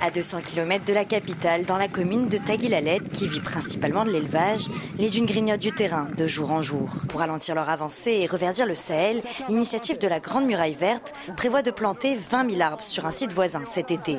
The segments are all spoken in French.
À 200 km de la capitale, dans la commune de Taguilalet, qui vit principalement de l'élevage, les dunes grignotent du terrain de jour en jour. Pour ralentir leur avancée et reverdir le Sahel, l'initiative de la Grande Muraille Verte prévoit de planter 20 000 arbres sur un site voisin cet été.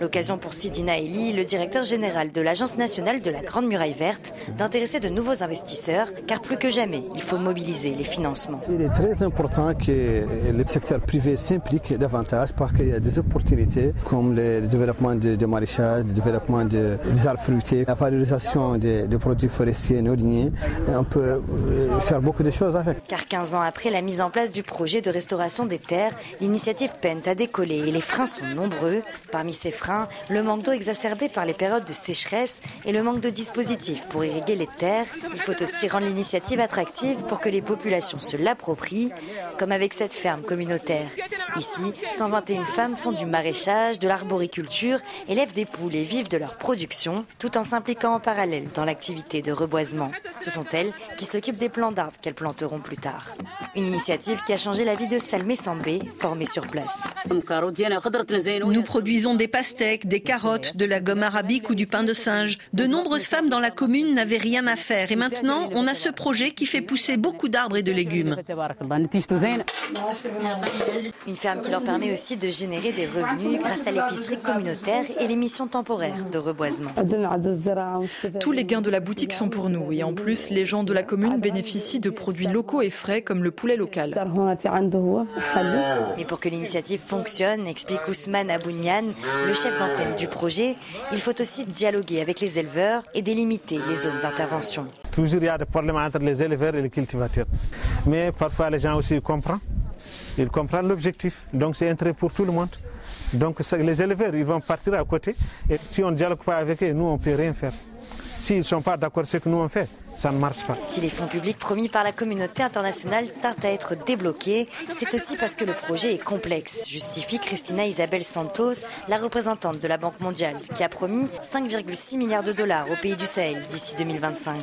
L'occasion pour Sidina Eli, le directeur général de l'Agence nationale de la Grande Muraille Verte, d'intéresser de nouveaux investisseurs, car plus que jamais, il faut mobiliser les financements. Il est très important que le secteur privé s'implique davantage parce qu'il y a des opportunités comme le développement de, de maraîchage, le développement de, des arbres fruitiers, la valorisation des, des produits forestiers lignés. On peut euh, faire beaucoup de choses avec. Car 15 ans après la mise en place du projet de restauration des terres, l'initiative peine à décoller et les freins sont nombreux. Parmi ces freins, le manque d'eau exacerbé par les périodes de sécheresse et le manque de dispositifs pour irriguer les terres. Il faut aussi rendre l'initiative attractive pour que les populations se l'approprient, comme avec cette ferme communautaire. Ici, 121 femmes font du maraîchage, de l'arboriculture, élèvent des poules et vivent de leur production, tout en s'impliquant en parallèle dans l'activité de reboisement. Ce sont elles qui s'occupent des plants d'arbres qu'elles planteront plus tard. Une initiative qui a changé la vie de Salmé Sambé, formée sur place. Nous produisons des pastèques, des carottes, de la gomme arabique ou du pain de singe. De nombreuses femmes dans la commune n'avaient rien à faire et maintenant on a ce projet qui fait pousser beaucoup d'arbres et de légumes. Une ferme qui leur permet aussi de générer des revenus grâce à l'épicerie communautaire et les missions temporaires de reboisement. Tous les gains de la boutique sont pour nous et en plus, les gens de la commune bénéficient de produits locaux et frais comme le poulet local. Mais pour que l'initiative fonctionne, explique Ousmane Abounian, le chef d'antenne du projet, il faut aussi dialoguer avec les éleveurs et délimiter les zones d'intervention. Toujours il y a des problèmes entre les éleveurs et les cultivateurs. Mais parfois les gens aussi comprennent. Ils comprennent l'objectif. Donc c'est intérêt pour tout le monde. Donc les éleveurs, ils vont partir à côté. Et si on ne dialogue pas avec eux, nous, on ne peut rien faire. S'ils ne sont pas d'accord avec ce que nous on fait, ça ne marche pas. Si les fonds publics promis par la communauté internationale tardent à être débloqués, c'est aussi parce que le projet est complexe, justifie Christina Isabel Santos, la représentante de la Banque mondiale, qui a promis 5,6 milliards de dollars au pays du Sahel d'ici 2025.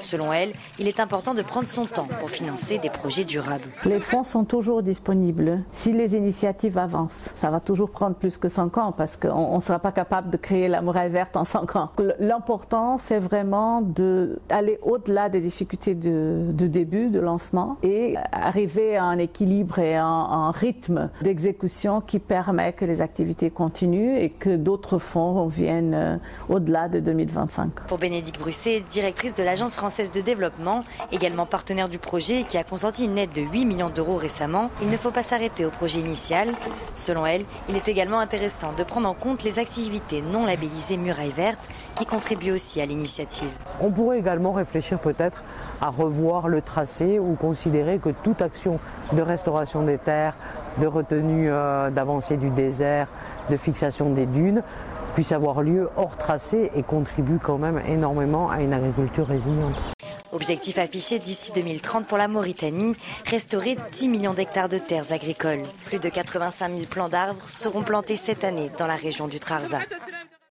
Selon elle, il est important de prendre son temps pour financer des projets durables. Les fonds sont toujours disponibles si les initiatives avancent. Ça va toujours prendre plus que 5 ans parce qu'on ne sera pas capable de créer la muraille verte en 5 ans. L'important, c'est vraiment d'aller au-delà des difficultés de, de, début, de lancement, et arriver à un équilibre et un, un rythme d'exécution qui permet que les activités continuent et que d'autres fonds viennent au-delà de 2025. Pour Bénédicte Brusset, directrice de l'Agence française de développement, également partenaire du projet et qui a consenti une aide de 8 millions d'euros récemment, il ne faut pas s'arrêter au projet initial. Selon elle, il est également intéressant de prendre en compte les activités non labellisées Muraille Verte qui contribuent aussi à l'initiative. On pourrait également réfléchir peut-être à revoir le tracé ou considérer que toute action de restauration des terres, de retenue euh, d'avancée du désert, de fixation des dunes puisse avoir lieu hors tracé et contribue quand même énormément à une agriculture résiliente. Objectif affiché d'ici 2030 pour la Mauritanie, restaurer 10 millions d'hectares de terres agricoles. Plus de 85 000 plants d'arbres seront plantés cette année dans la région du Trarza.